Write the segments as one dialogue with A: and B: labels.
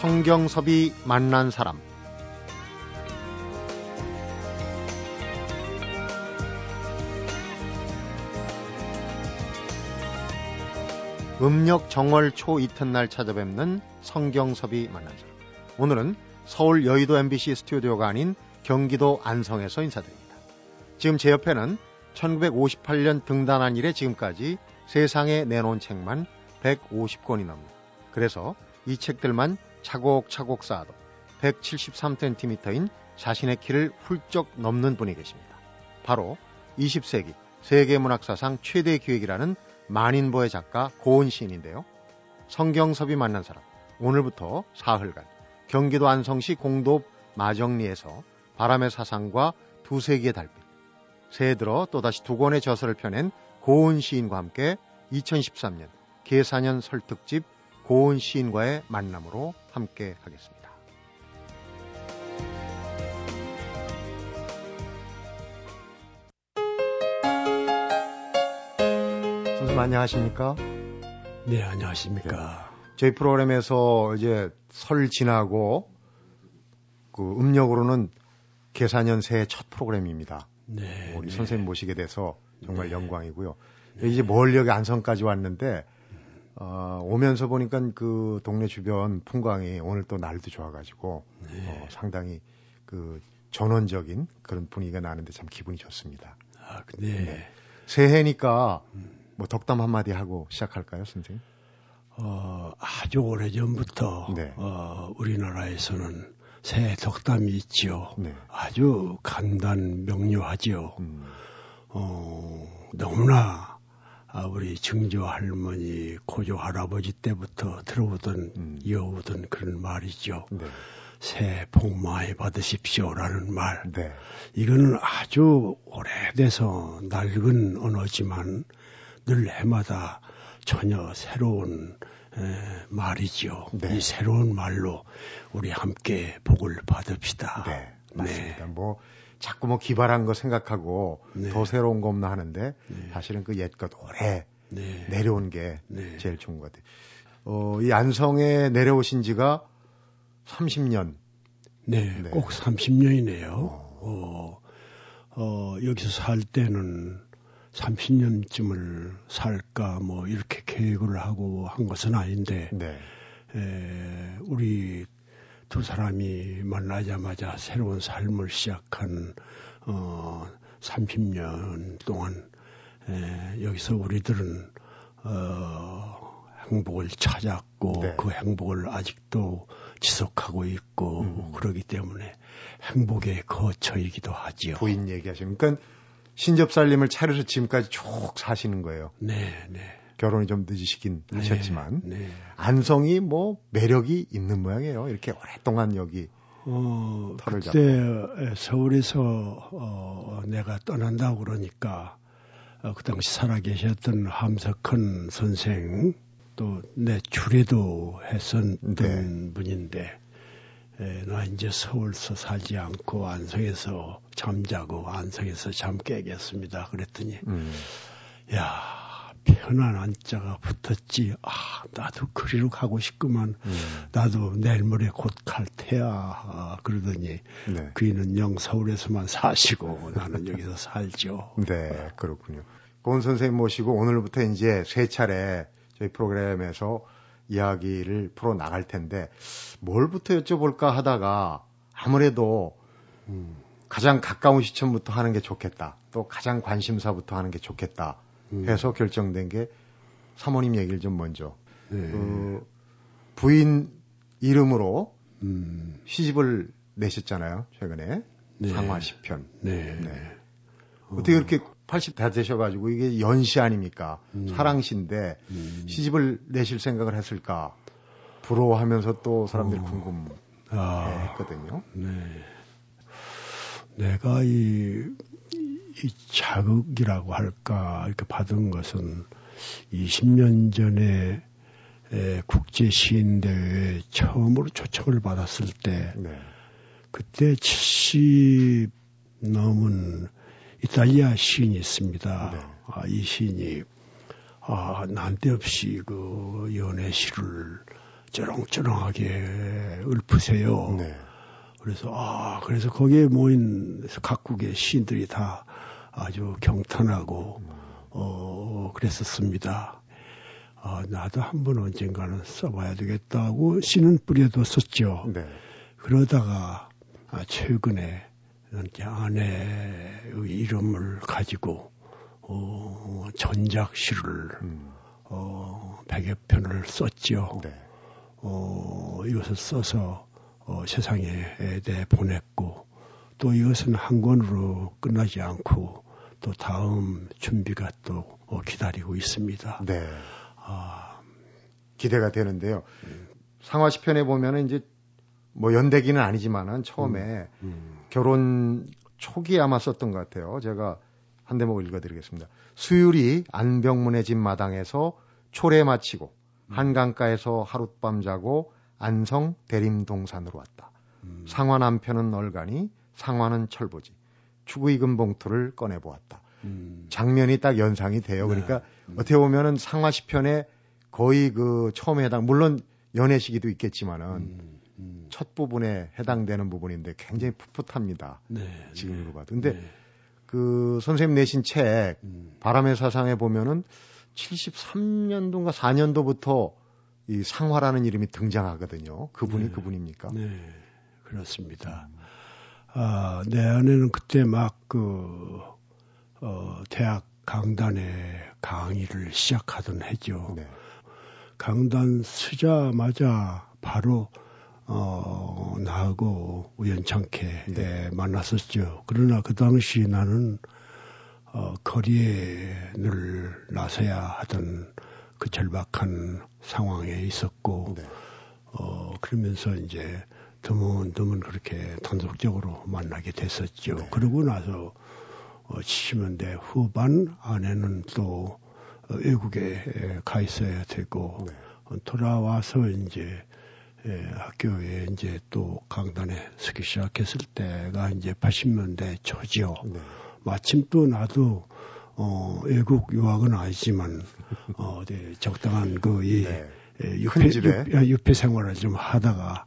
A: 성경섭이 만난 사람 음력 정월 초 이튿날 찾아뵙는 성경섭이 만난 사람 오늘은 서울 여의도 MBC 스튜디오가 아닌 경기도 안성에서 인사드립니다. 지금 제 옆에는 1958년 등단한 이래 지금까지 세상에 내놓은 책만 150권이 넘는 그래서 이 책들만 차곡차곡 쌓아도 173cm인 자신의 키를 훌쩍 넘는 분이 계십니다. 바로 20세기 세계문학사상 최대 기획이라는 만인보의 작가 고은 시인인데요. 성경섭이 만난 사람 오늘부터 사흘간 경기도 안성시 공도 마정리에서 바람의 사상과 두세 개의 달빛 새해 들어 또다시 두 권의 저서를 펴낸 고은 시인과 함께 2013년 계사년 설특집 고은 시인과의 만남으로 함께 하겠습니다. 선생님 안녕하십니까?
B: 네, 안녕하십니까?
A: 저희 프로그램에서 이제 설 지나고 그 음력으로는 계사년 새해 첫 프로그램입니다.
B: 네.
A: 우리
B: 네.
A: 선생님 모시게 돼서 정말
B: 네.
A: 영광이고요. 이제 멀리 여기 안성까지 왔는데 어, 오면서 보니까 그 동네 주변 풍광이 오늘 또 날도 좋아가지고
B: 네.
A: 어, 상당히 그 전원적인 그런 분위기가 나는데 참 기분이 좋습니다.
B: 아, 네.
A: 네. 새해니까 뭐 덕담 한마디 하고 시작할까요, 선생님?
B: 어, 아주 오래 전부터
A: 네.
B: 어, 우리나라에서는 새 덕담이 있지요.
A: 네.
B: 아주 간단 명료하지요.
A: 음,
B: 어, 너무나 아, 우리 증조 할머니, 고조 할아버지 때부터 들어오던
A: 음.
B: 이어오던 그런 말이죠.
A: 네,
B: 새해 복 많이 받으십시오라는 말.
A: 네,
B: 이거는 아주 오래돼서 낡은 언어지만 늘 해마다 전혀 새로운 에, 말이지요.
A: 네.
B: 이 새로운 말로 우리 함께 복을 받읍시다.
A: 네, 맞습니다. 뭐 자꾸 뭐 기발한 거 생각하고
B: 네.
A: 더 새로운 거 없나 하는데
B: 네.
A: 사실은 그 옛것 오래
B: 네.
A: 내려온 게
B: 네.
A: 제일 좋은 것 같아요. 어, 이 안성에 내려오신 지가 30년.
B: 네,
A: 네.
B: 꼭 30년이네요. 어, 어, 여기서 살 때는 30년쯤을 살까 뭐 이렇게 계획을 하고 한 것은 아닌데
A: 네.
B: 에, 우리 두 사람이 만나자마자 새로운 삶을 시작한 어, 30년 동안 에, 여기서 우리들은 어, 행복을 찾았고
A: 네.
B: 그 행복을 아직도 지속하고 있고
A: 음.
B: 그러기 때문에 행복의 거처이기도 하지요.
A: 부인 얘기하시면 그러니까 신접살림을 차려서 지금까지 쭉 사시는 거예요.
B: 네, 네.
A: 결혼이 좀 늦으시긴 하셨지만
B: 네, 네.
A: 안성이 뭐 매력이 있는 모양이에요. 이렇게 오랫동안 여기
B: 어,
A: 털을
B: 그때 서울에서 어, 내가 떠난다고 그러니까 어, 그 당시 살아계셨던 함석헌 선생 또 내 주례도 했었던
A: 네.
B: 분인데 에, 나 이제 서울서 살지 않고 안성에서 잠자고 안성에서 잠 깨겠습니다. 그랬더니
A: 음,
B: 야 편한 안자가 붙었지. 아 나도 그리로 가고 싶구만.
A: 음,
B: 나도 내일 모레 곧 갈 테야. 아, 그러더니
A: 네.
B: 그이는 영 서울에서만 사시고 나는 여기서 살죠.
A: 네, 그렇군요. 고은 선생님 모시고 오늘부터 이제 세 차례 저희 프로그램에서 이야기를 풀어 나갈 텐데 뭘부터 여쭤볼까 하다가 아무래도
B: 음,
A: 가장 가까운 시점부터 하는 게 좋겠다. 또 가장 관심사부터 하는 게 좋겠다.
B: 음.
A: 해서 결정된 게 사모님 얘기를 좀 먼저.
B: 네.
A: 그 부인 이름으로
B: 음,
A: 시집을 내셨잖아요. 최근에.
B: 네.
A: 상화 시편.
B: 네.
A: 네. 어떻게 그렇게 80다 되셔가지고 이게 연시 아닙니까?
B: 음.
A: 사랑시인데
B: 음.
A: 시집을 내실 생각을 했을까? 부러워하면서 또 사람들이
B: 어. 아,
A: 궁금했거든요.
B: 네. 내가 이, 이 자극이라고 할까 이렇게 받은 것은 20년 전에 에, 국제 시인 대회에 처음으로 초청을 받았을 때
A: 네.
B: 그때 70 넘은 이탈리아 시인이 있습니다.
A: 네.
B: 아, 이 시인이 아, 난데없이 그 연애 시를 쩌렁쩌렁하게 읊으세요.
A: 네.
B: 그래서 아 그래서 거기에 모인 각국의 시인들이 다 아주 경탄하고 어 그랬었습니다. 아 나도 한 번 언젠가는 써봐야 되겠다고 시는 뿌려뒀었죠.
A: 네.
B: 그러다가 아, 최근에 이제 아내의 이름을 가지고 어, 전작시를
A: 음.
B: 어, 100여 편을 썼죠.
A: 네.
B: 어, 이것을 써서 어, 세상에 내 보냈고 또 이것은 한 권으로 끝나지 않고 또 다음 준비가 또 어, 기다리고 있습니다.
A: 네.
B: 아,
A: 기대가 되는데요. 상화시 편에 보면은 이제 뭐 연대기는 아니지만은 처음에
B: 음,
A: 결혼 초기에 아마 썼던 것 같아요. 제가 한 대목 읽어드리겠습니다. 수율이 안병문의 집 마당에서 초래 마치고 한강가에서 하룻밤 자고 안성 대림동산으로 왔다.
B: 음,
A: 상화 남편은 얼간이 상화는 철보지. 추구 익은 봉투를 꺼내 보았다.
B: 음,
A: 장면이 딱 연상이 돼요.
B: 네.
A: 그러니까 어떻게 보면은 상화 시편에 거의 그 처음에 해당 물론 연애 시기도 있겠지만은
B: 음, 음,
A: 첫 부분에 해당되는 부분인데 굉장히 풋풋합니다.
B: 네,
A: 지금으로 봐도. 근데
B: 네,
A: 그 선생님 내신 책
B: 음,
A: 바람의 사상에 보면은 73년도인가 4년도부터 이 상화라는 이름이 등장하거든요. 그분이
B: 네.
A: 그분입니까?
B: 네, 그렇습니다. 아, 내 아내는 그때 막 그, 어, 대학 강단에 강의를 시작하던 해죠.
A: 네.
B: 강단 쓰자마자 바로 어, 나하고 우연찮게
A: 네.
B: 예, 만났었죠. 그러나 그 당시 나는 어, 거리에 늘 나서야 하던 그 절박한 상황에 있었고
A: 네.
B: 어, 그러면서 이제 드문드문 그렇게 단속적으로 만나게 됐었죠.
A: 네.
B: 그러고 나서 어, 70년대 후반 아내는 또 어, 외국에 에, 가 있어야 되고
A: 네.
B: 어, 돌아와서 이제 에, 학교에 이제 또 강단에 서기 시작했을 때가 이제 80년대 초지요.
A: 네.
B: 마침 또 나도 어, 외국 유학은 아니지만 어, 네, 적당한 그이
A: 네.
B: 예,
A: 큰
B: 유폐,
A: 집에?
B: 유, 유폐 생활을 좀 하다가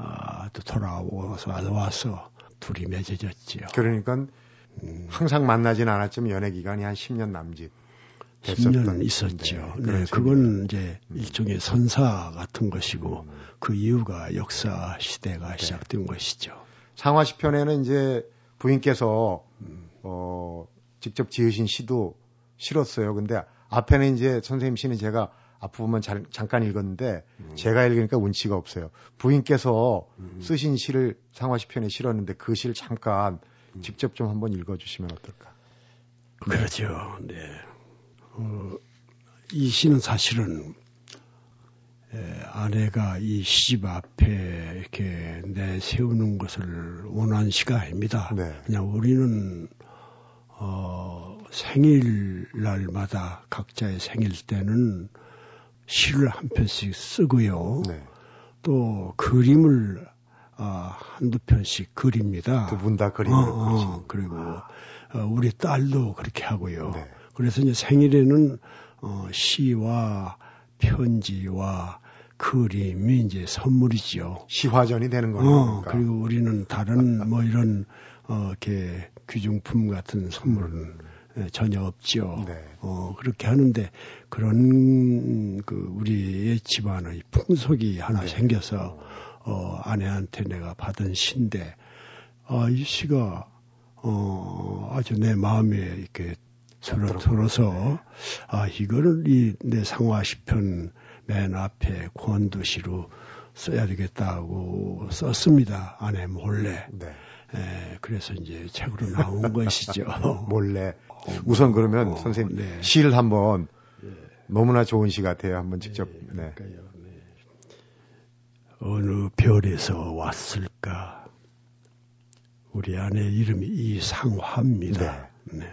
B: 아, 또 돌아와서 와서 둘이 맺어졌지요.
A: 그러니까
B: 음,
A: 항상 만나진 않았지만 연애 기간이 한 10년 남짓 됐었던
B: 10년 있었죠.
A: 네,
B: 네, 그건 이제
A: 음.
B: 일종의 선사 같은 것이고
A: 음.
B: 그 이유가 역사 시대가
A: 네.
B: 시작된 것이죠.
A: 상화 시 편에는 이제 부인께서
B: 음.
A: 어 직접 지으신 시도 실었어요. 근데 앞에는 이제 선생님 시는 제가 앞부분만 잘- 잠깐 읽었는데 제가 읽으니까 운치가 없어요. 부인께서
B: 음.
A: 쓰신 시를 상화시 편에 실었는데 그 시를 잠깐 직접 좀 한번 읽어주시면 어떨까?
B: 그렇죠. 네. 어, 이 시는 사실은 에, 아내가 이 시집 앞에 이렇게 내세우는 것을 원한 시가 아닙니다.
A: 네.
B: 그냥 우리는 어, 생일날마다 각자의 생일 때는 시를 한 편씩 쓰고요.
A: 네.
B: 또 그림을 아, 한두 편씩 그립니다.
A: 두 분 다 그림을
B: 어. 어, 그리고 어, 우리 딸도 그렇게 하고요.
A: 네.
B: 그래서 이제 생일에는 어, 시와 편지와 그림이 이제 선물이죠.
A: 시화전이 되는 거니까.
B: 어, 그리고 우리는 다른 뭐 이런 어, 이렇게 귀중품 같은 선물은 예, 전혀 없죠.
A: 네.
B: 어, 그렇게 하는데 그런 그 우리의 집안의 풍속이 하나
A: 네.
B: 생겨서 어, 아내한테 내가 받은 시인데 아, 이 시가 어, 아주 내 마음에 이렇게 들어, 들어서 아, 이거를 이 내 상화 시편 맨 앞에 권도시로 써야 되겠다고 썼습니다. 아내 몰래.
A: 네.
B: 에, 그래서 이제 책으로 나온 것이죠.
A: 몰래.
B: 어,
A: 우선 그러면
B: 어,
A: 선생님
B: 네.
A: 시를 한번 너무나 좋은 시 같아요. 한번 직접. 네.
B: 그러니까요. 네. 어느 별에서 왔을까? 우리 아내 이름이 이상화입니다. 네.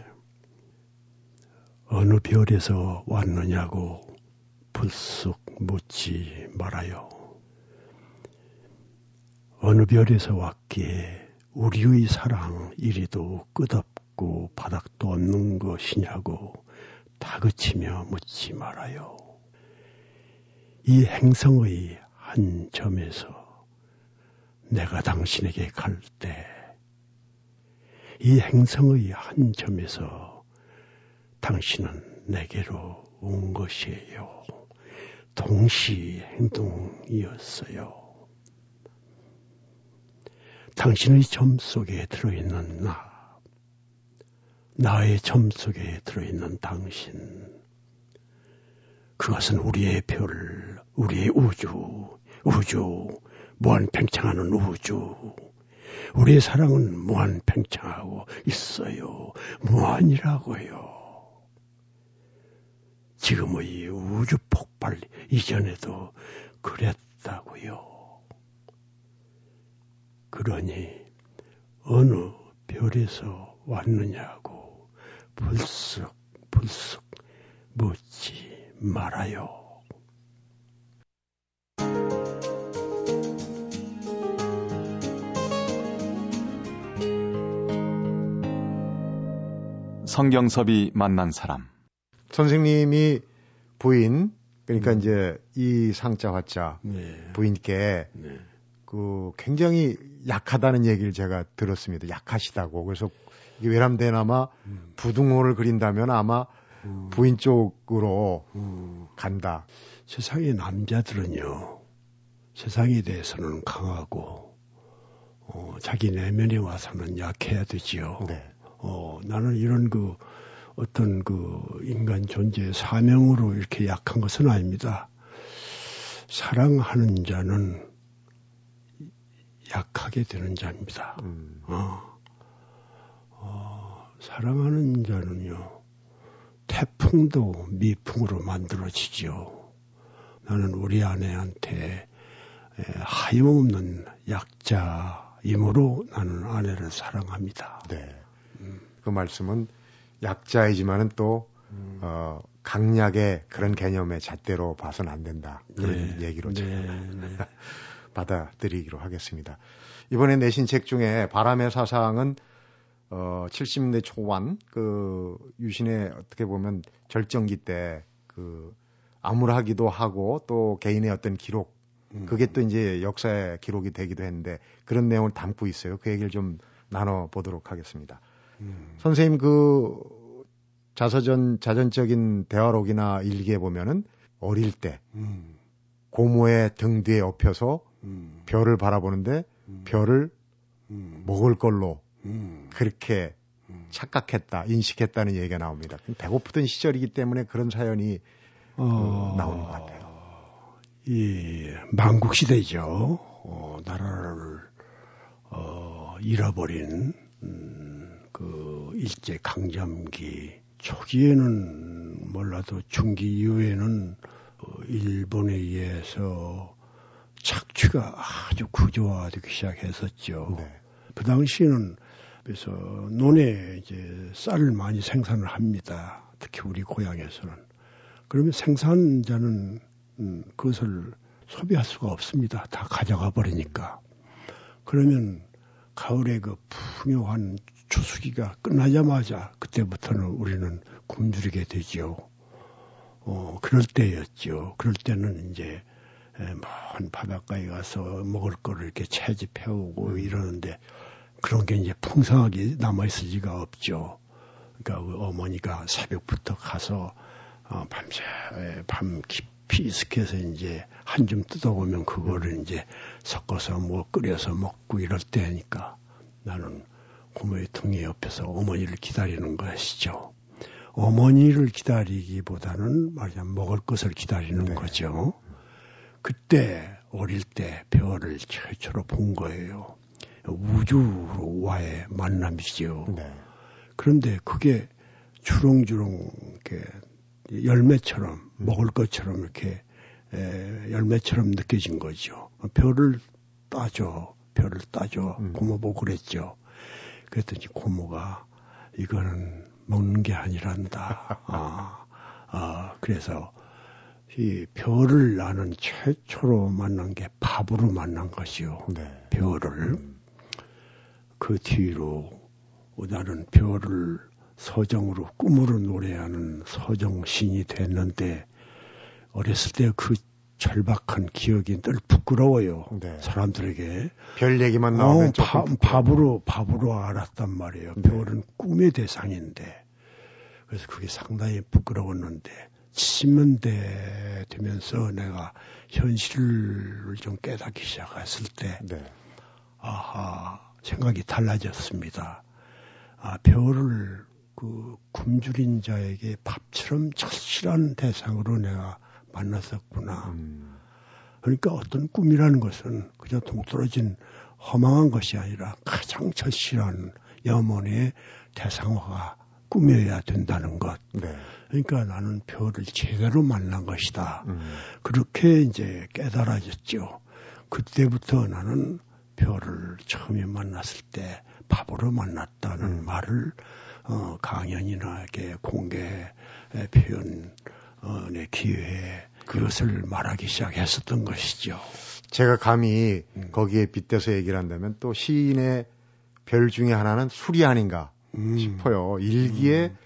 B: 어느 별에서 왔느냐고 불쑥 묻지 말아요. 어느 별에서 왔기에 우리의 사랑 이리도 끝없고 바닥도 없는 것이냐고 다그치며 묻지 말아요. 이 행성의 한한 점에서 내가 당신에게 갈 때, 이 행성의 한 점에서 당신은 내게로 온 것이에요. 동시 행동이었어요. 당신의 점 속에 들어있는 나, 나의 점 속에 들어있는 당신, 그것은 우리의 별, 우리의 우주, 우주, 무한 팽창하는 우주. 우리의 사랑은 무한 팽창하고 있어요. 무한이라고요. 지금의 우주 폭발 이전에도 그랬다고요. 그러니 어느 별에서 왔느냐고 불쑥 불쑥 묻지 말아요.
C: 성경섭이 만난 사람
A: 선생님이 부인 그러니까 음. 이제 이 상자 화자 네. 부인께 네. 그 굉장히 약하다는 얘기를 제가 들었습니다. 약하시다고. 그래서 이게 외람되나마 음. 부둥호를 그린다면 아마 음. 부인 쪽으로 음. 간다.
B: 세상의 남자들은요. 세상에 대해서는 강하고 어, 자기 내면에 와서는 약해야 되지요. 네. 어, 나는 이런 그 어떤 그 인간 존재의 사명으로 이렇게 약한 것은 아닙니다. 사랑하는 자는 약하게 되는 자입니다. 음. 어. 어, 사랑하는 자는요, 태풍도 미풍으로 만들어지지요. 나는 우리 아내한테 하염없는 약자이므로 나는 아내를 사랑합니다. 네.
A: 음. 그 말씀은 약자이지만은 또 음. 어, 강약의 그런 개념의 잣대로 봐서는 안 된다. 그런 네. 얘기로 제가 네. 네. 받아들이기로 하겠습니다. 이번에 내신 책 중에 바람의 사상은 어 70년대 초반 그 유신의 어떻게 보면 절정기 때그 암울하기도 하고 또 개인의 어떤 기록 음. 그게 또 이제 역사의 기록이 되기도 했는데 그런 내용을 담고 있어요. 그 얘기를 좀 나눠 보도록 하겠습니다. 음. 선생님 그 자서전 자전적인 대화록이나 일기에 보면은 어릴 때 음. 고모의 등 뒤에 엎혀서 음. 별을 바라보는데 음. 별을 음. 먹을 걸로 음. 그렇게 착각했다, 인식했다는 얘기가 나옵니다. 배고프던 시절이기 때문에 그런 사연이 어, 그 나오는 것 같아요.
B: 이 망국 시대죠. 어, 나라를 어, 잃어버린 음, 그 일제 강점기 초기에는 몰라도 중기 이후에는 어, 일본에 의해서 착취가 아주 구조화되기 시작했었죠. 네. 그 당시에는 그래서 논에 이제 쌀을 많이 생산을 합니다. 특히 우리 고향에서는. 그러면 생산자는 음, 그것을 소비할 수가 없습니다. 다 가져가 버리니까. 그러면 가을에 그 풍요한 추수기가 끝나자마자 그때부터는 우리는 굶주리게 되지요. 어, 그럴 때였죠. 그럴 때는 이제 먼 바닷가에 가서 먹을 거를 이렇게 채집해 오고 음. 이러는데 그런 게 이제 풍성하게 남아있을 리가 없죠. 그러니까 그 어머니가 새벽부터 가서 어, 밤새 밤 깊이 익숙해서 이제 한 줌 뜯어보면 그거를 이제 섞어서 뭐 끓여서 먹고 이럴 때니까 나는 고모의 등에 옆에서 어머니를 기다리는 것이죠. 어머니를 기다리기보다는 말하자면 먹을 것을 기다리는 네. 거죠. 그때 어릴 때 별을 최초로 본 거예요. 우주와의 만남이지요. 네. 그런데 그게 주렁주렁 이렇게 열매처럼 먹을 것처럼 이렇게 에, 열매처럼 느껴진 거죠. 별을 따줘, 별을 따줘. 음. 고모 보고 그랬죠. 그랬더니 고모가 이거는 먹는 게 아니란다. 아, 아, 그래서 이 별을 나는 최초로 만난 게 밥으로 만난 것이요. 네. 별을. 음. 그 뒤로 나는 별을 서정으로 꿈으로 노래하는 서정신이 됐는데 어렸을 때 그 절박한 기억이 늘 부끄러워요. 네. 사람들에게.
A: 별 얘기만 나오면 어, 바,
B: 밥으로 밥으로 알았단 말이에요. 네. 별은 꿈의 대상인데. 그래서 그게 상당히 부끄러웠는데 70년대 되면서 내가 현실을 좀 깨닫기 시작했을 때 네. 아하 생각이 달라졌습니다. 아 별을 그 굶주린 자에게 밥처럼 절실한 대상으로 내가 만났었구나. 음. 그러니까 어떤 꿈이라는 것은 그저 동떨어진 허망한 것이 아니라 가장 절실한 영혼의 대상화가 꾸며야 된다는 것. 네. 그러니까 나는 별을 제대로 만난 것이다. 음. 그렇게 이제 깨달아졌죠. 그때부터 나는 별을 처음에 만났을 때 밥으로 만났다는 음. 말을 어, 강연이나 이렇게 공개 표현의 기회에 그것을 말하기 시작했었던 것이죠.
A: 제가 감히 음. 거기에 빗대서 얘기를 한다면 또 시인의 별 중에 하나는 술이 아닌가 음. 싶어요. 일기에 음.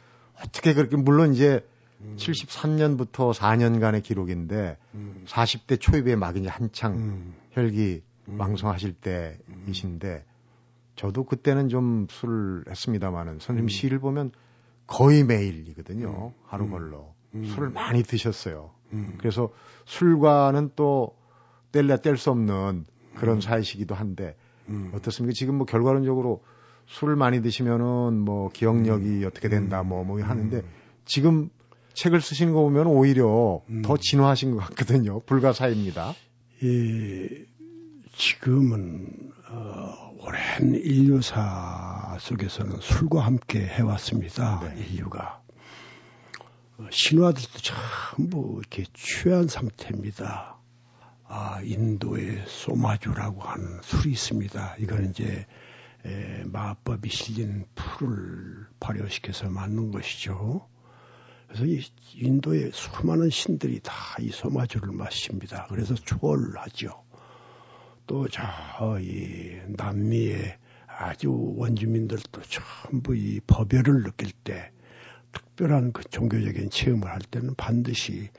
A: 어떻게 그렇게 물론 이제 음. 73년부터 4년간의 기록인데 음. 40대 초입에 막 이제 한창 음. 혈기 음. 왕성하실 때이신데 저도 그때는 좀 술을 했습니다마는 선생님 음. 시를 보면 거의 매일이거든요. 하루 걸러. 술을 많이 드셨어요. 그래서 술과는 또 뗄래 뗄 수 없는 그런 사이시기도 한데 어떻습니까? 지금 뭐 결과론적으로 술을 많이 드시면은 뭐 기억력이 음. 어떻게 된다 뭐, 뭐 하는데 음. 지금 책을 쓰시는 거 보면 오히려 음. 더 진화하신 것 같거든요. 불가사입니다.
B: 예, 지금은 어, 오랜 인류사 속에서는 술과 함께 해왔습니다. 네. 인류가 어, 신화들도 전부 이렇게 취한 상태입니다. 아, 인도의 소마주라고 하는 술이 있습니다. 이거는 이제 에, 마법이 실린 풀을 발효시켜서 만든 것이죠. 그래서 이 인도의 수많은 신들이 다 이 소마주를 마십니다. 그래서 초월하죠. 또 저 이 남미의 아주 원주민들도 전부 이 법열을 느낄 때 특별한 그 종교적인 체험을 할 때는 반드시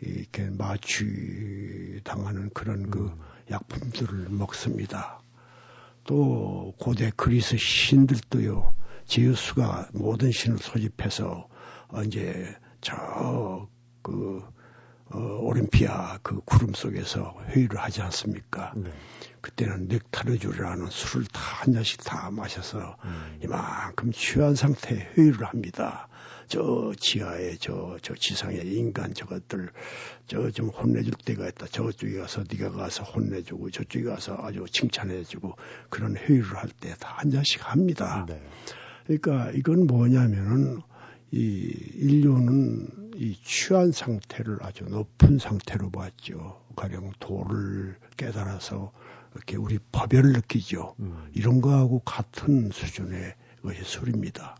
B: 이렇게 마취 당하는 그런 그 음. 약품들을 먹습니다. 또 고대 그리스 신들도요. 제우스가 모든 신을 소집해서 어, 이제 저그 어, 올림피아 그 구름 속에서 회의를 하지 않습니까? 네. 그때는 넥타르주라는 술을 다 한 잔씩 다 마셔서 음. 이만큼 취한 상태에 회의를 합니다. 저 지하에 저, 저 지상에 인간 저것들 저 좀 혼내줄 때가 있다. 저쪽에 가서 네가 가서 혼내주고 저쪽에 가서 아주 칭찬해주고 그런 회의를 할 때 다 한 잔씩 합니다. 네. 그러니까 이건 뭐냐면은 이 인류는 이 취한 상태를 아주 높은 상태로 봤죠. 가령 도를 깨달아서 이렇게 우리 법열을 느끼죠. 음. 이런 거하고 같은 수준의 것이 술입니다.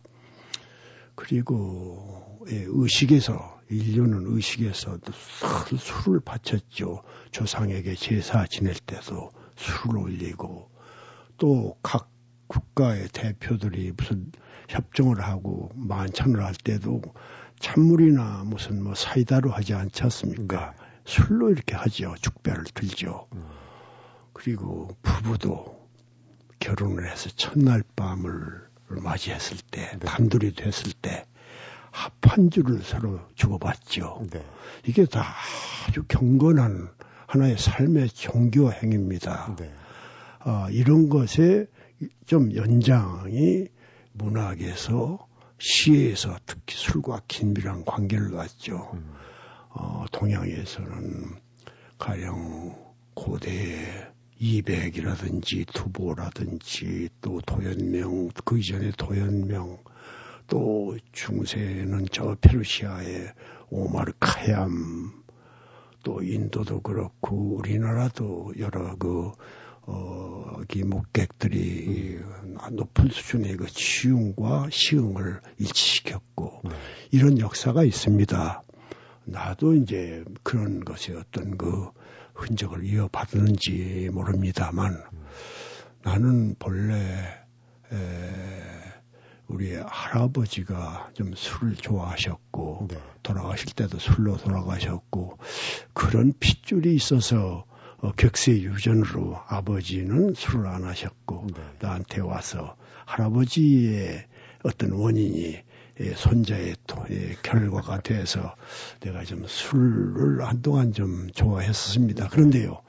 B: 그리고 예, 의식에서 인류는 의식에서 술을 바쳤죠. 조상에게 제사 지낼 때도 술을 올리고 또 각 국가의 대표들이 무슨 협정을 하고 만찬을 할 때도 찬물이나 무슨 뭐 사이다로 하지 않지 않습니까? 네. 술로 이렇게 하죠. 축배를 들죠. 음. 그리고 부부도 결혼을 해서 첫날 밤을 맞이했을 때, 네. 단둘이 됐을 때 합한 줄을 서로 주고받죠. 네. 이게 다 아주 경건한 하나의 삶의 종교 행위입니다. 네. 어, 이런 것에 좀 연장이 문학에서 시에서 특히 술과 긴밀한 관계를 갖죠. 음. 어, 동양에서는 가령 고대 이백이라든지 투보라든지 또 도연명 그 이전에 도연명 또 중세는 저 페르시아의 오마르 카얌 또 인도도 그렇고 우리나라도 여러 그 어, 이 목객들이 음. 높은 수준의 그 치용과 시흥을 일치시켰고 네. 이런 역사가 있습니다. 나도 이제 그런 것이 어떤 그 흔적을 이어받는지 모릅니다만 나는 본래 에, 우리 할아버지가 좀 술을 좋아하셨고
A: 네.
B: 돌아가실 때도 술로 돌아가셨고 그런 핏줄이 있어서 어, 격세 유전으로 아버지는 술을 안 하셨고
A: 네.
B: 나한테 와서 할아버지의 어떤 원인이 예, 손자의 또, 예, 결과가 돼서 내가 좀 술을 한동안 좀 좋아했었습니다. 그런데요,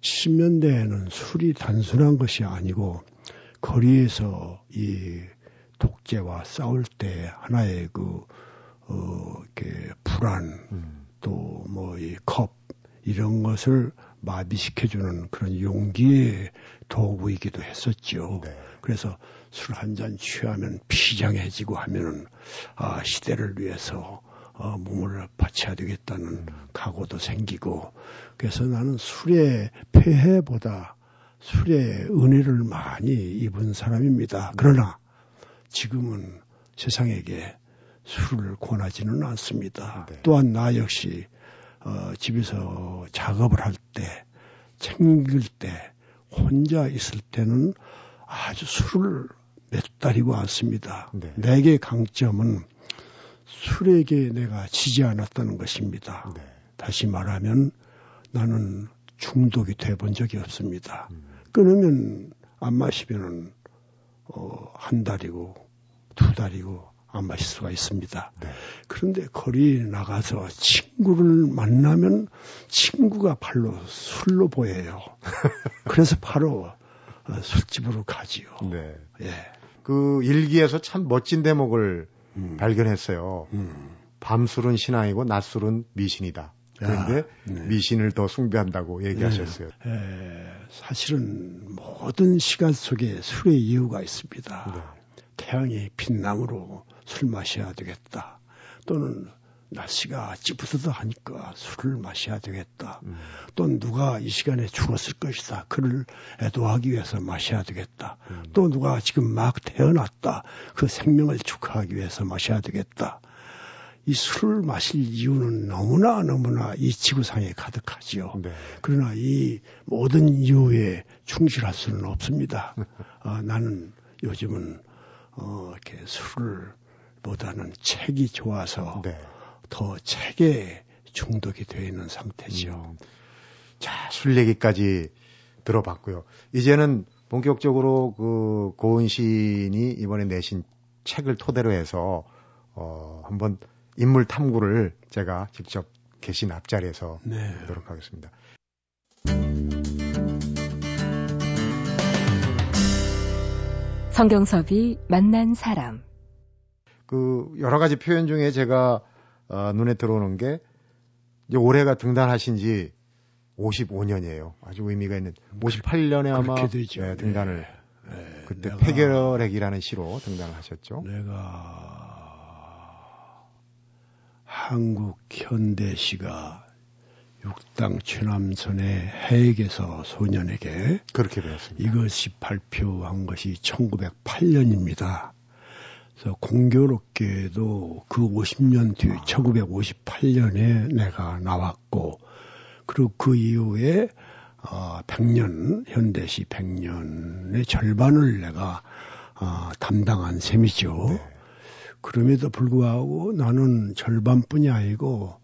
B: 70년대에는 술이 단순한 것이 아니고 거리에서 이 독재와 싸울 때 하나의 그, 어, 이렇게 불안,
A: 음.
B: 또뭐 이 컵, 이런 것을 마비시켜주는 그런 용기의 도구이기도 했었죠.
A: 네.
B: 그래서 술 한 잔 취하면 비장해지고 하면은 아 시대를 위해서 어, 몸을 바쳐야 되겠다는
A: 음.
B: 각오도 생기고 그래서 나는 술의 폐해보다 술의 은혜를 많이 입은 사람입니다. 그러나 지금은 세상에게 술을 권하지는 않습니다.
A: 네.
B: 또한 나 역시 어, 집에서 작업을 할 때, 챙길 때, 혼자 있을 때는 아주 술을 몇 달이고 않습니다.
A: 네.
B: 내게 강점은 술에게 내가 지지 않았다는 것입니다.
A: 네.
B: 다시 말하면 나는 중독이 돼 본 적이 없습니다.
A: 음.
B: 끊으면 안 마시면은 어, 한 달이고 두 달이고 안 마실 수가 있습니다.
A: 네.
B: 그런데 거리에 나가서 친구를 만나면 친구가 발로 술로 보여요. 그래서 바로 어, 술집으로 가지요.
A: 네.
B: 예.
A: 그 일기에서 참 멋진 대목을
B: 음.
A: 발견했어요.
B: 음.
A: 밤술은 신앙이고 낮술은 미신이다. 그런데
B: 아, 네.
A: 미신을 더 숭배한다고 얘기하셨어요.
B: 에, 사실은 모든 시간 속에 술의 이유가 있습니다.
A: 네.
B: 태양이 빛나므로 술 마셔야 되겠다. 또는 날씨가 찌뿌드드 하니까 술을 마셔야 되겠다.
A: 음.
B: 또 누가 이 시간에 죽었을 것이다. 그를 애도하기 위해서 마셔야 되겠다.
A: 음.
B: 또 누가 지금 막 태어났다. 그 생명을 축하하기 위해서 마셔야 되겠다. 이 술을 마실 이유는 너무나 너무나 이 지구상에 가득하지요.
A: 네.
B: 그러나 이 모든 이유에 충실할 수는 없습니다. 어, 나는 요즘은 어, 이렇게 술을 보다는 책이 좋아서
A: 네.
B: 더 책에 중독이 되어 있는 상태지요.
A: 음. 자, 술 얘기까지 들어봤고요. 이제는 본격적으로 그 고은 시인이 이번에 내신 책을 토대로 해서 어, 한번 인물 탐구를 제가 직접 계신 앞자리에서
B: 네.
A: 하도록 하겠습니다.
D: 성경섭이 만난 사람.
A: 그 여러 가지 표현 중에 제가 어, 눈에 들어오는 게 이제 올해가 등단하신 지 55년이에요. 아주 의미가 있는 58년에 아마
B: 그렇게 되죠.
A: 네, 등단을
B: 네,
A: 그때
B: 내가-
A: 폐결핵이라는 시로 등단을 하셨죠.
B: 내가 한국 현대시가 육당 최남선의 해액에서 소년에게
A: 그렇게 되었습니다.
B: 이것이 발표한 것이 1908년입니다. 그래서 공교롭게도 그 50년 뒤 1958년에 내가 나왔고 그리고 그 이후에 어, 100년 현대시 100년의 절반을 내가 어, 담당한 셈이죠.
A: 네.
B: 그럼에도 불구하고 나는 절반뿐이 아니고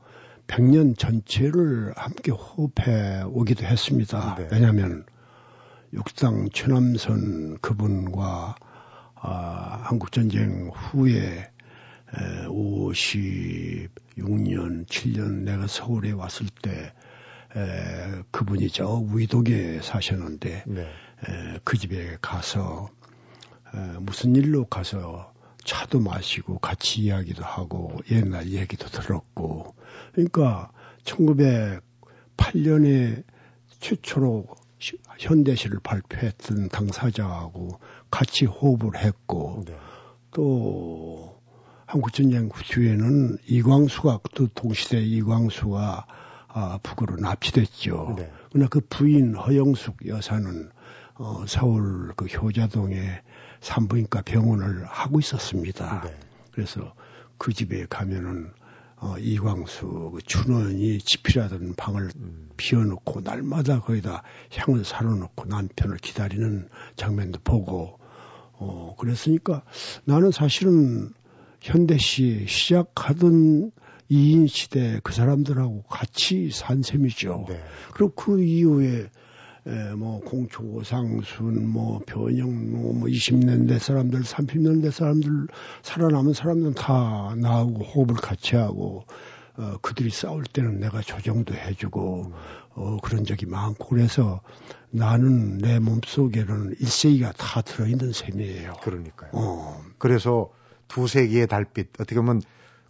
B: 100년 전체를 함께 호흡해 오기도 했습니다.
A: 네.
B: 왜냐하면 육상 최남선 그분과 아, 한국전쟁 후에 에, 56년, 7년 내가 서울에 왔을 때 에, 그분이 저 위독에 사셨는데
A: 네.
B: 에, 그 집에 가서 에, 무슨 일로 가서 차도 마시고 같이 이야기도 하고 옛날 얘기도 들었고 그러니까 1908년에 최초로 시- 현대시를 발표했던 당사자하고 같이 호흡을 했고
A: 네.
B: 또 한국전쟁 뒤에는 이광수가 또 동시대 이광수가 아, 북으로 납치됐죠.
A: 네.
B: 그러나 그 부인 허영숙 여사는 어, 서울 그 효자동에 산부인과 병원을 하고 있었습니다.
A: 네.
B: 그래서 그 집에 가면은 어, 이광수 그 춘원이 집필하던 방을
A: 음.
B: 비워놓고 날마다 거기다 향을 사려놓고 남편을 기다리는 장면도 보고 어 그랬으니까 나는 사실은 현대시 시작하던 이인 시대 그 사람들하고 같이 산 셈이죠. 네. 그리고 그 이후에 에, 뭐 공초상순 뭐 변형로 뭐 20년대 사람들 30년대 사람들 살아남은 사람들은 다 나하고 호흡을 같이 하고 어, 그들이 싸울 때는 내가 조정도 해주고 어, 그런 적이 많고 그래서 나는 내 몸속에는 일세기가 다 들어있는 셈이에요.
A: 그러니까요. 어. 그래서 두 세기의 달빛 어떻게 보면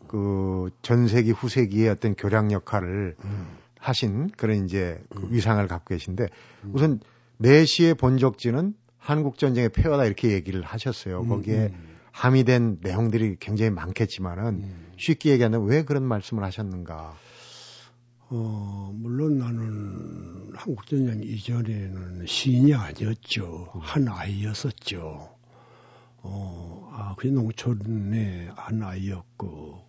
A: 그 전세기 후세기의 어떤 교량 역할을 음. 하신 그런 이제 그 음. 위상을 갖고 계신데 음. 우선 내시의 본적지는 한국 전쟁의 폐허다 이렇게 얘기를 하셨어요. 음, 거기에 함의된 내용들이 굉장히 많겠지만은 쉽게 얘기하면 왜 그런 말씀을 하셨는가?
B: 어, 물론 나는 한국전쟁 이전에는 시인이 아니었죠. 한 아이였었죠. 어, 아, 그 농촌의 한 아이였고,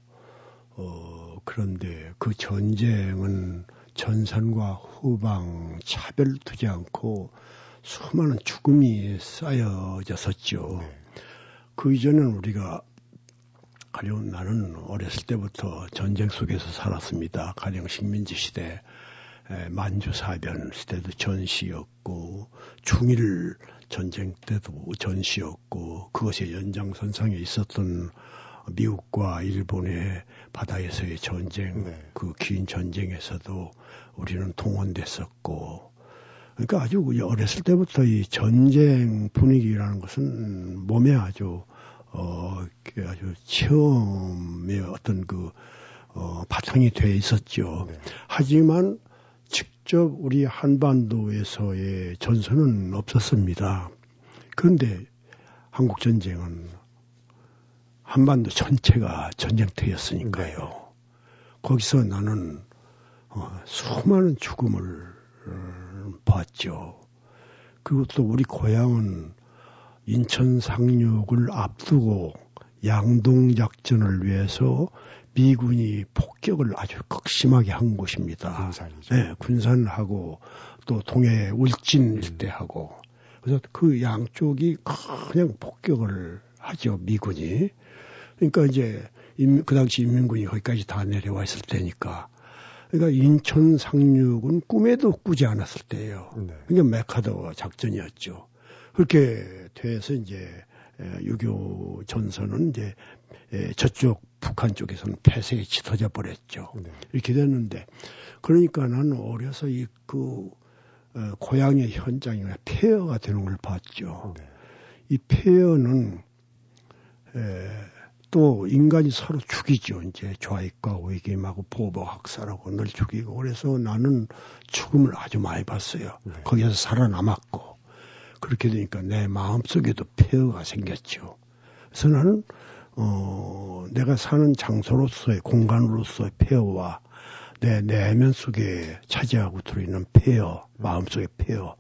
B: 어, 그런데 그 전쟁은 전선과 후방 차별 두지 않고 수많은 죽음이 쌓여졌었죠. 네. 그 이전은 우리가 가령 나는 어렸을 때부터 전쟁 속에서 살았습니다. 가령 식민지 시대, 만주사변 시대도 전시였고 중일 전쟁 때도 전시였고 그것의 연장선상에 있었던 미국과 일본의 바다에서의 전쟁, 네. 그긴 전쟁에서도 우리는 동원됐었고, 그러니까 아주 어렸을 때부터 이 전쟁 분위기라는 것은 몸에 아주 어 아주 처음에 어떤 그 어, 바탕이 돼 있었죠. 네. 하지만 직접 우리 한반도에서의 전선은 없었습니다. 그런데 한국 전쟁은 한반도 전체가 전쟁터였으니까요. 네. 거기서 나는 어, 수많은 죽음을 어, 봤죠. 그리고 또 우리 고향은 인천 상륙을 앞두고 양동 작전을 위해서 미군이 폭격을 아주 극심하게 한 곳입니다. 군산이죠. 네, 군산을 하고 또 동해 울진 음. 일대하고 그래서 그 양쪽이 그냥 폭격을 하죠 미군이. 그러니까 이제 그 당시 인민군이 거기까지 다 내려와 있을 때니까. 그러니까 인천 상륙은 꿈에도 꾸지 않았을 때예요. 네. 그러니까 메카더 작전이었죠. 그렇게 돼서 이제 6.25 전선은 이제 저쪽 북한 쪽에서는 폐쇄에 짙어져 버렸죠. 네. 이렇게 됐는데 그러니까 나는 어려서 이그 어, 고향의 현장이 폐허가 되는 걸 봤죠. 네. 이 폐허는 에, 또 인간이 서로 죽이죠. 이제 좌익과 우익임하고 보복 학살하고 늘 죽이고 그래서 나는 죽음을 아주 많이 봤어요. 네. 거기서 살아남았고 그렇게 되니까 내 마음속에도 폐허가 생겼죠. 그래서 나는 어 내가 사는 장소로서의 공간으로서의 폐허와 내 내면 속에 차지하고 들어있는 폐허, 마음속의 폐허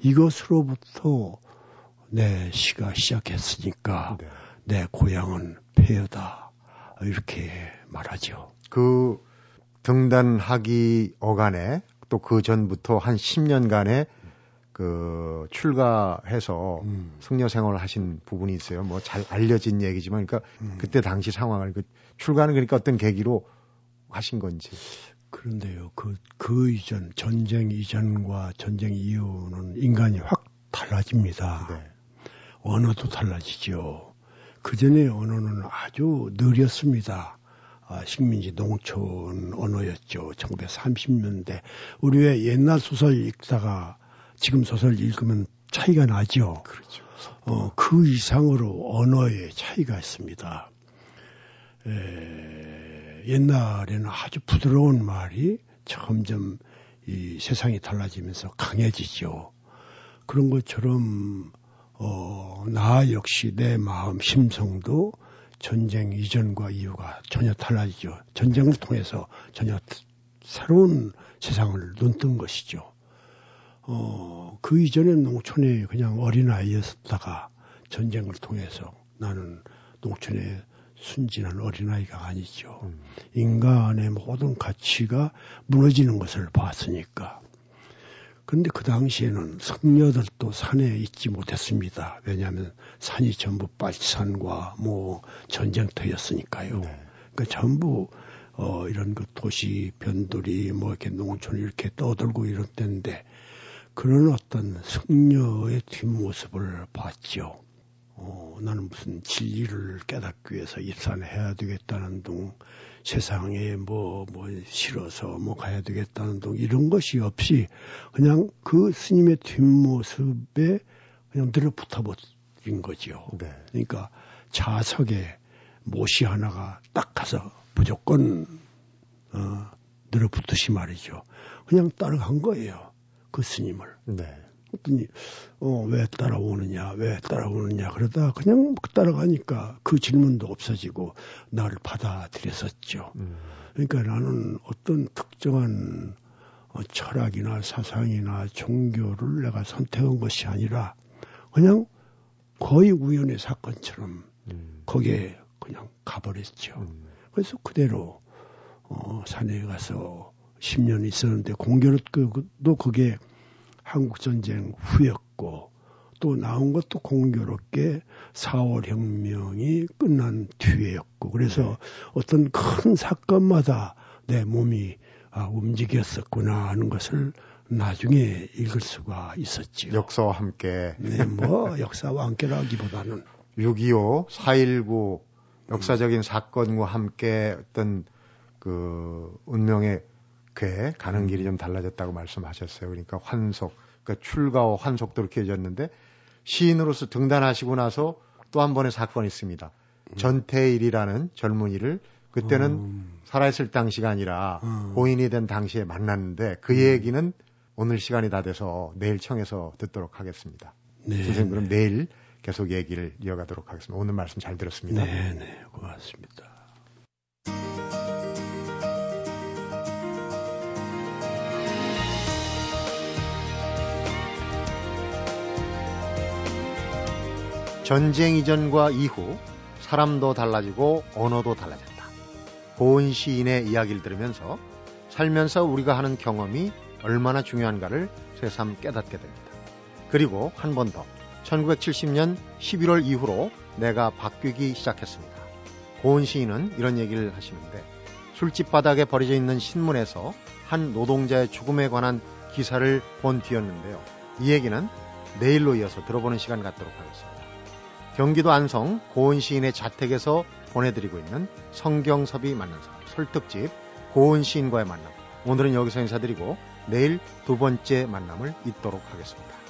B: 이것으로부터 내 시가 시작했으니까 네. 내 고향은 폐허다. 이렇게 말하죠.
A: 그 등단하기 어간에 또 그 전부터 한 10년간의 그 출가해서 음. 승려 생활을 하신 부분이 있어요. 뭐 잘 알려진 얘기지만 그러니까 음. 그때 당시 상황을 그 출가는 그러니까 어떤 계기로 하신 건지.
B: 그런데요. 그, 그 이전, 전쟁 이전과 전쟁 이후는 인간이 확 달라집니다. 네. 언어도 달라지죠. 그 전에 언어는 아주 느렸습니다. 아, 식민지 농촌 언어였죠. 1930년대. 우리 왜 옛날 소설 읽다가 지금 소설 읽으면 차이가 나죠. 그렇죠. 어, 그 이상으로 언어의 차이가 있습니다. 에, 옛날에는 아주 부드러운 말이 점점 이 세상이 달라지면서 강해지죠. 그런 것처럼 어, 나 역시 내 마음 심성도 전쟁 이전과 이후가 전혀 달라지죠. 전쟁을 통해서 전혀 새로운 세상을 눈뜬 것이죠. 어, 그 이전엔 농촌에 그냥 어린아이였다가 전쟁을 통해서 나는 농촌에 순진한 어린아이가 아니죠. 음. 인간의 모든 가치가 무너지는 것을 봤으니까. 그런데 그 당시에는 성녀들도 산에 있지 못했습니다. 왜냐하면 산이 전부 빨치산과 뭐 전쟁터였으니까요. 네. 그러니까 전부 어 이런 그 도시 변두리 뭐 이렇게 농촌 이렇게 떠들고 이럴 때인데 그런 어떤 승려의 뒷모습을 봤죠. 어, 나는 무슨 진리를 깨닫기 위해서 입산을 해야 되겠다는 둥, 세상에 뭐, 뭐, 싫어서 뭐 가야 되겠다는 둥, 이런 것이 없이 그냥 그 스님의 뒷모습에 그냥 늘어붙어 버린 거죠. 네. 그러니까 자석에 못이 하나가 딱 가서 무조건, 어, 늘어붙듯이 말이죠. 그냥 따라간 거예요. 그 스님을. 네. 그랬더니 어, 왜 따라오느냐, 왜 따라오느냐 그러다 그냥 따라가니까 그 질문도 없어지고 나를 받아들였었죠. 음. 그러니까 나는 어떤 특정한 어, 철학이나 사상이나 종교를 내가 선택한 것이 아니라 그냥 거의 우연의 사건처럼 음. 거기에 그냥 가버렸죠. 음. 그래서 그대로 어, 산에 가서 10년 있었는데 공교롭게도 그게 한국 전쟁 후였고 또 나온 것도 공교롭게 4월 혁명이 끝난 뒤에였고 그래서 네. 어떤 큰 사건마다 내 몸이 아, 움직였었구나 하는 것을 나중에 읽을 수가 있었지요.
A: 역사와 함께.
B: 네, 뭐 역사와 함께라기보다는
A: 6.25, 4.19 역사적인 사건과 함께 어떤 그 운명의 궤 가는 길이 좀 달라졌다고 말씀하셨어요. 그러니까 환속, 그러니까 출가와 환속도 이렇게 해졌는데 시인으로서 등단하시고 나서 또 한 번의 사건이 있습니다. 음. 전태일이라는 젊은이를 그때는 음. 살아있을 당시가 아니라 음. 고인이 된 당시에 만났는데 그 음. 얘기는 오늘 시간이 다 돼서 내일 청해서 듣도록 하겠습니다. 네. 선생님 그럼 내일 계속 얘기를 이어가도록 하겠습니다. 오늘 말씀 잘 들었습니다.
B: 네, 네, 고맙습니다.
A: 전쟁 이전과 이후 사람도 달라지고 언어도 달라졌다. 고은 시인의 이야기를 들으면서 살면서 우리가 하는 경험이 얼마나 중요한가를 새삼 깨닫게 됩니다. 그리고 한 번 더 1970년 11월 이후로 내가 바뀌기 시작했습니다. 고은 시인은 이런 얘기를 하시는데 술집 바닥에 버려져 있는 신문에서 한 노동자의 죽음에 관한 기사를 본 뒤였는데요. 이 얘기는 내일로 이어서 들어보는 시간 갖도록 하겠습니다. 경기도 안성 고은 시인의 자택에서 보내드리고 있는 성경섭이 만난 사람 설특집 고은 시인과의 만남 오늘은 여기서 인사드리고 내일 두 번째 만남을 잇도록 하겠습니다.